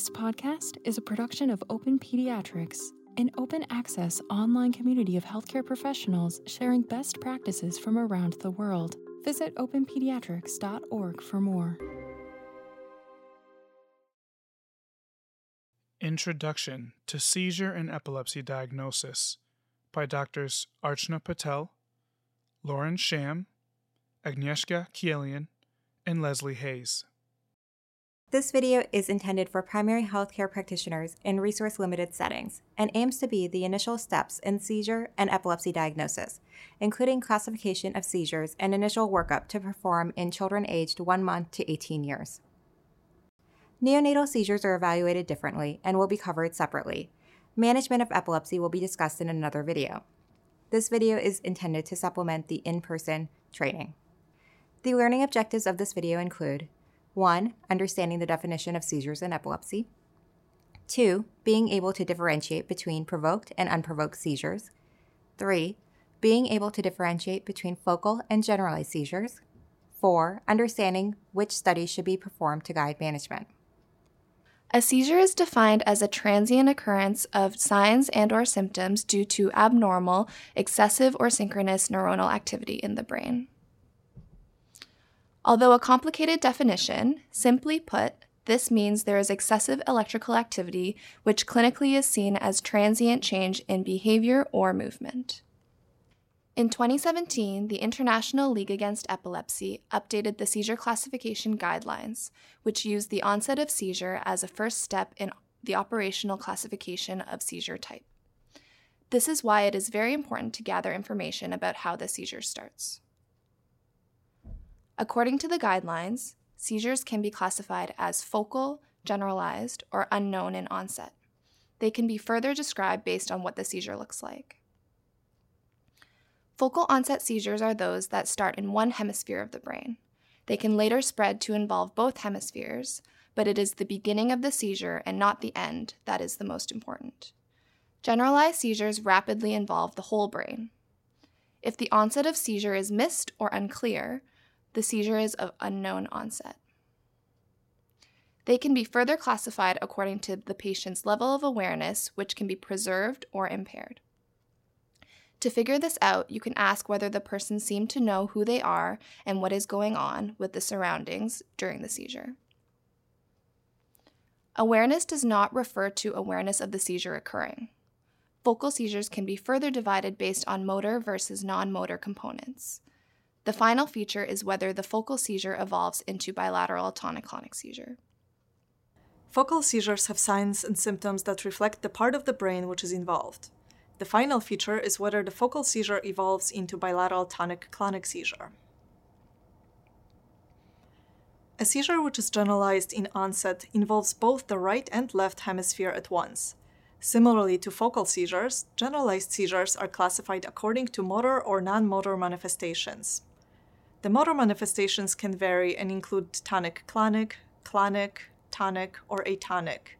This podcast is a production of Open Pediatrics, an open access online community of healthcare professionals sharing best practices from around the world. Visit openpediatrics.org for more. Introduction to Seizure and Epilepsy Diagnosis by Doctors Archana Patel, Lauren Sham, Agnieszka Kielian, and Leslie Hayes. This video is intended for primary healthcare practitioners in resource limited settings and aims to be the initial steps in seizure and epilepsy diagnosis, including classification of seizures and initial workup to perform in children aged 1 month to 18 years. Neonatal seizures are evaluated differently and will be covered separately. Management of epilepsy will be discussed in another video. This video is intended to supplement the in person training. The learning objectives of this video include 1. Understanding the definition of seizures and epilepsy. 2. Being able to differentiate between provoked and unprovoked seizures. 3. Being able to differentiate between focal and generalized seizures. 4. Understanding which studies should be performed to guide management. A seizure is defined as a transient occurrence of signs and or symptoms due to abnormal, excessive or synchronous neuronal activity in the brain. Although a complicated definition, simply put, this means there is excessive electrical activity, which clinically is seen as transient change in behavior or movement. In 2017, the International League Against Epilepsy updated the seizure classification guidelines, which use the onset of seizure as a first step in the operational classification of seizure type. This is why it is very important to gather information about how the seizure starts. According to the guidelines, seizures can be classified as focal, generalized, or unknown in onset. They can be further described based on what the seizure looks like. Focal onset seizures are those that start in one hemisphere of the brain. They can later spread to involve both hemispheres, but it is the beginning of the seizure and not the end that is the most important. Generalized seizures rapidly involve the whole brain. If the onset of seizure is missed or unclear, the seizure is of unknown onset. They can be further classified according to the patient's level of awareness, which can be preserved or impaired. To figure this out, you can ask whether the person seemed to know who they are and what is going on with the surroundings during the seizure. Awareness does not refer to awareness of the seizure occurring. Focal seizures can be further divided based on motor versus non motor components. The final feature is whether the focal seizure evolves into bilateral tonic-clonic seizure. Focal seizures have signs and symptoms that reflect the part of the brain which is involved. The final feature is whether the focal seizure evolves into bilateral tonic-clonic seizure. A seizure which is generalized in onset involves both the right and left hemisphere at once. Similarly to focal seizures, generalized seizures are classified according to motor or non motor manifestations. The motor manifestations can vary and include tonic clonic, clonic, tonic, or atonic.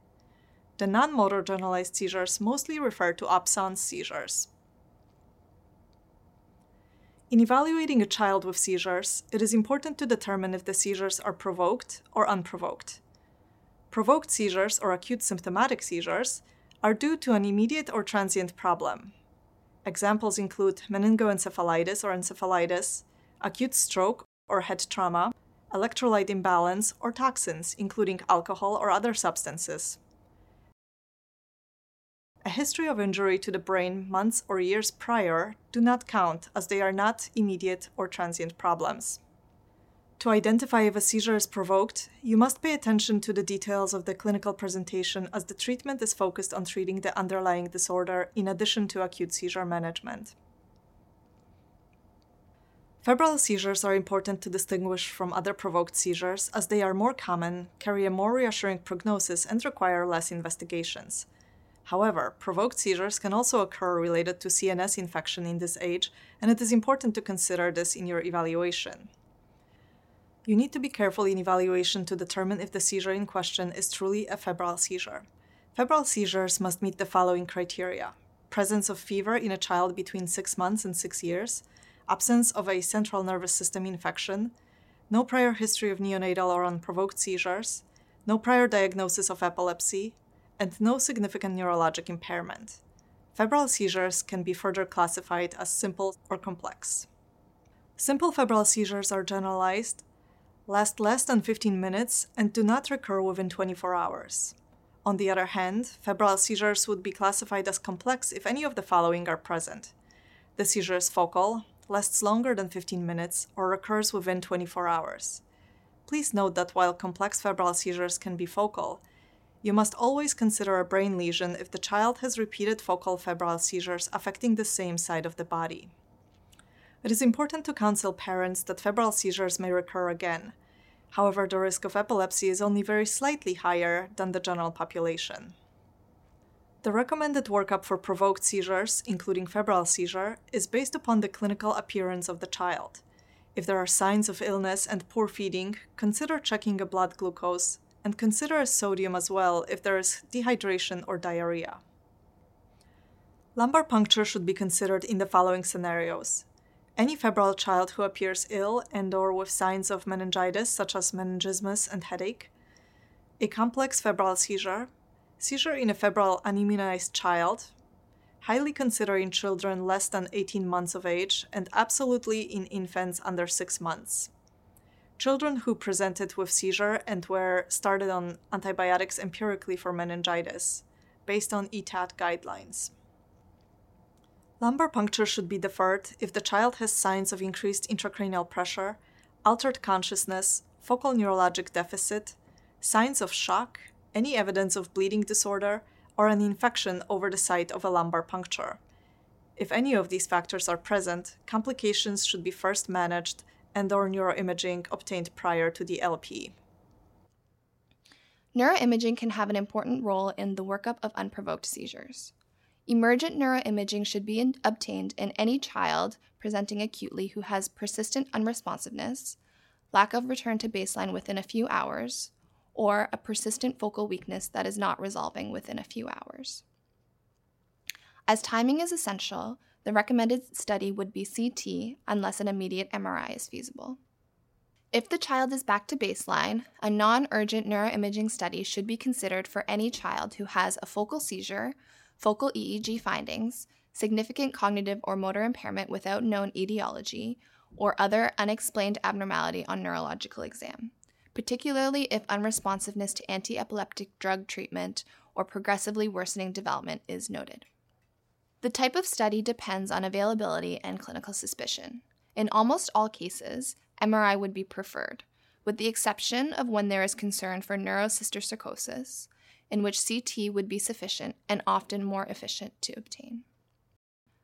The non motor generalized seizures mostly refer to absence seizures. In evaluating a child with seizures, it is important to determine if the seizures are provoked or unprovoked. Provoked seizures or acute symptomatic seizures are due to an immediate or transient problem. Examples include meningoencephalitis or encephalitis, acute stroke or head trauma, electrolyte imbalance, or toxins, including alcohol or other substances. A history of injury to the brain months or years prior do not count as they are not immediate or transient problems. To identify if a seizure is provoked, you must pay attention to the details of the clinical presentation as the treatment is focused on treating the underlying disorder in addition to acute seizure management. Febrile seizures are important to distinguish from other provoked seizures as they are more common, carry a more reassuring prognosis, and require less investigations. However, provoked seizures can also occur related to CNS infection in this age, and it is important to consider this in your evaluation. You need to be careful in evaluation to determine if the seizure in question is truly a febrile seizure. Febrile seizures must meet the following criteria presence of fever in a child between 6 months and 6 years, absence of a central nervous system infection, no prior history of neonatal or unprovoked seizures, no prior diagnosis of epilepsy, and no significant neurologic impairment. Febrile seizures can be further classified as simple or complex. Simple febrile seizures are generalized, last less than 15 minutes, and do not recur within 24 hours. On the other hand, febrile seizures would be classified as complex if any of the following are present. The seizure is focal, lasts longer than 15 minutes, or occurs within 24 hours. Please note that while complex febrile seizures can be focal, you must always consider a brain lesion if the child has repeated focal febrile seizures affecting the same side of the body. It is important to counsel parents that febrile seizures may recur again. However, the risk of epilepsy is only very slightly higher than the general population. The recommended workup for provoked seizures, including febrile seizure, is based upon the clinical appearance of the child. If there are signs of illness and poor feeding, consider checking a blood glucose, and consider a sodium as well if there is dehydration or diarrhea. Lumbar puncture should be considered in the following scenarios. Any febrile child who appears ill and or with signs of meningitis such as meningismus and headache, a complex febrile seizure, seizure in a febrile unimmunized child, highly consider in children less than 18 months of age and absolutely in infants under 6 months children who presented with seizure and were started on antibiotics empirically for meningitis, based on ETAT guidelines. Lumbar puncture should be deferred if the child has signs of increased intracranial pressure, altered consciousness, focal neurologic deficit, signs of shock, any evidence of bleeding disorder, or an infection over the site of a lumbar puncture. If any of these factors are present, complications should be first managed and or neuroimaging obtained prior to the LP. Neuroimaging can have an important role in the workup of unprovoked seizures. Emergent neuroimaging should be in- obtained in any child presenting acutely who has persistent unresponsiveness, lack of return to baseline within a few hours, or a persistent focal weakness that is not resolving within a few hours. As timing is essential, the recommended study would be CT unless an immediate MRI is feasible. If the child is back to baseline, a non urgent neuroimaging study should be considered for any child who has a focal seizure, focal EEG findings, significant cognitive or motor impairment without known etiology, or other unexplained abnormality on neurological exam, particularly if unresponsiveness to anti epileptic drug treatment or progressively worsening development is noted. The type of study depends on availability and clinical suspicion. In almost all cases, MRI would be preferred, with the exception of when there is concern for neurocysticercosis, in which CT would be sufficient and often more efficient to obtain.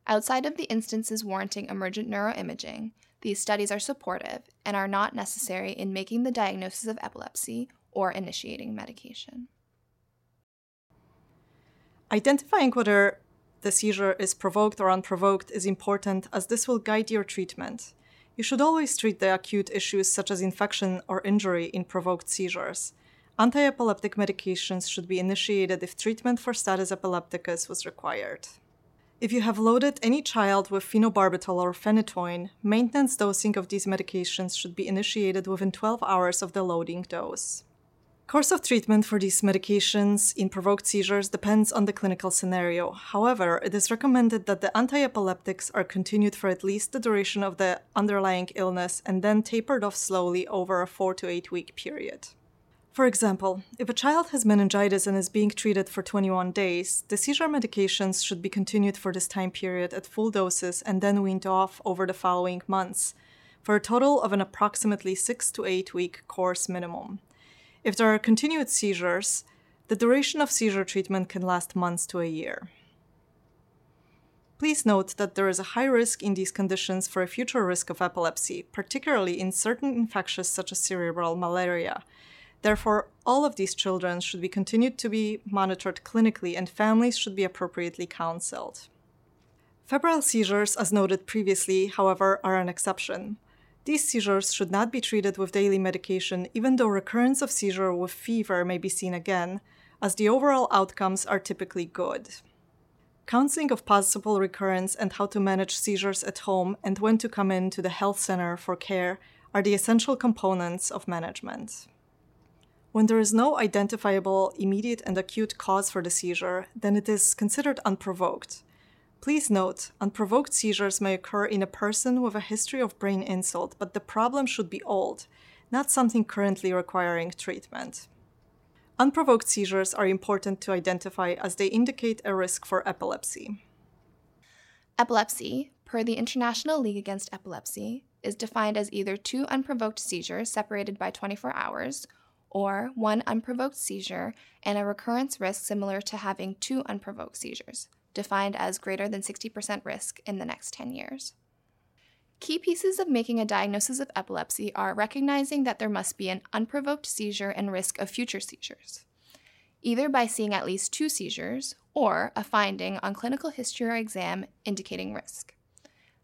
Outside of the instances warranting emergent neuroimaging, these studies are supportive and are not necessary in making the diagnosis of epilepsy or initiating medication. Identifying whether the seizure is provoked or unprovoked is important as this will guide your treatment. You should always treat the acute issues such as infection or injury in provoked seizures. Anti-epileptic medications should be initiated if treatment for status epilepticus was required. If you have loaded any child with phenobarbital or phenytoin, maintenance dosing of these medications should be initiated within 12 hours of the loading dose. Course of treatment for these medications in provoked seizures depends on the clinical scenario. However, it is recommended that the anti-epileptics are continued for at least the duration of the underlying illness and then tapered off slowly over a 4 to 8 week period. For example, if a child has meningitis and is being treated for 21 days, the seizure medications should be continued for this time period at full doses and then weaned off over the following months, for a total of an approximately 6 to 8 week course minimum. If there are continued seizures, the duration of seizure treatment can last months to a year. Please note that there is a high risk in these conditions for a future risk of epilepsy, particularly in certain infections such as cerebral malaria. Therefore, all of these children should be continued to be monitored clinically and families should be appropriately counseled. Febrile seizures, as noted previously, however, are an exception. These seizures should not be treated with daily medication, even though recurrence of seizure with fever may be seen again, as the overall outcomes are typically good. Counseling of possible recurrence and how to manage seizures at home and when to come in to the health center for care are the essential components of management. When there is no identifiable immediate and acute cause for the seizure, then it is considered unprovoked. Please note, unprovoked seizures may occur in a person with a history of brain insult, but the problem should be old, not something currently requiring treatment. Unprovoked seizures are important to identify as they indicate a risk for epilepsy. Epilepsy, per the International League Against Epilepsy, is defined as either two unprovoked seizures separated by 24 hours, or one unprovoked seizure and a recurrence risk similar to having two unprovoked seizures, defined as greater than 60% risk in the next 10 years. Key pieces of making a diagnosis of epilepsy are recognizing that there must be an unprovoked seizure and risk of future seizures, either by seeing at least two seizures or a finding on clinical history or exam indicating risk.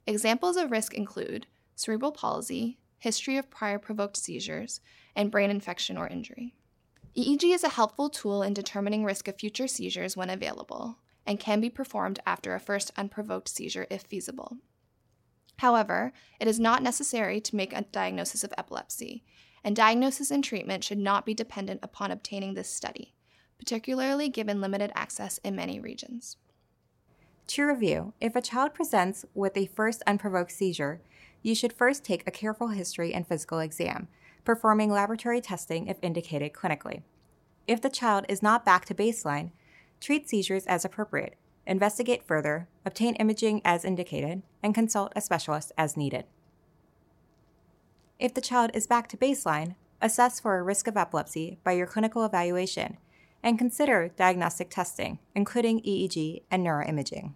Examples of risk include cerebral palsy, history of prior provoked seizures, and brain infection or injury. EEG is a helpful tool in determining risk of future seizures when available and can be performed after a first unprovoked seizure if feasible. However, it is not necessary to make a diagnosis of epilepsy, and diagnosis and treatment should not be dependent upon obtaining this study, particularly given limited access in many regions. To review, if a child presents with a first unprovoked seizure, you should first take a careful history and physical exam, performing laboratory testing if indicated clinically. If the child is not back to baseline, treat seizures as appropriate, investigate further, obtain imaging as indicated, and consult a specialist as needed. If the child is back to baseline, assess for a risk of epilepsy by your clinical evaluation and consider diagnostic testing, including EEG and neuroimaging.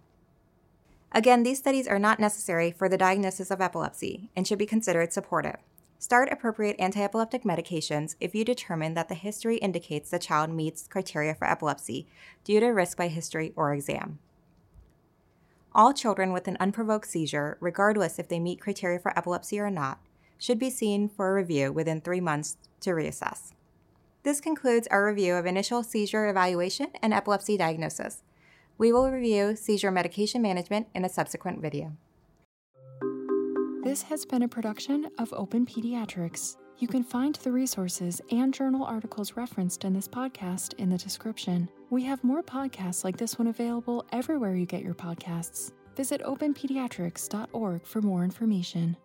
Again, these studies are not necessary for the diagnosis of epilepsy and should be considered supportive. Start appropriate anti epileptic medications if you determine that the history indicates the child meets criteria for epilepsy due to risk by history or exam. All children with an unprovoked seizure, regardless if they meet criteria for epilepsy or not, should be seen for a review within three months to reassess. This concludes our review of initial seizure evaluation and epilepsy diagnosis. We will review seizure medication management in a subsequent video. This has been a production of Open Pediatrics. You can find the resources and journal articles referenced in this podcast in the description. We have more podcasts like this one available everywhere you get your podcasts. Visit openpediatrics.org for more information.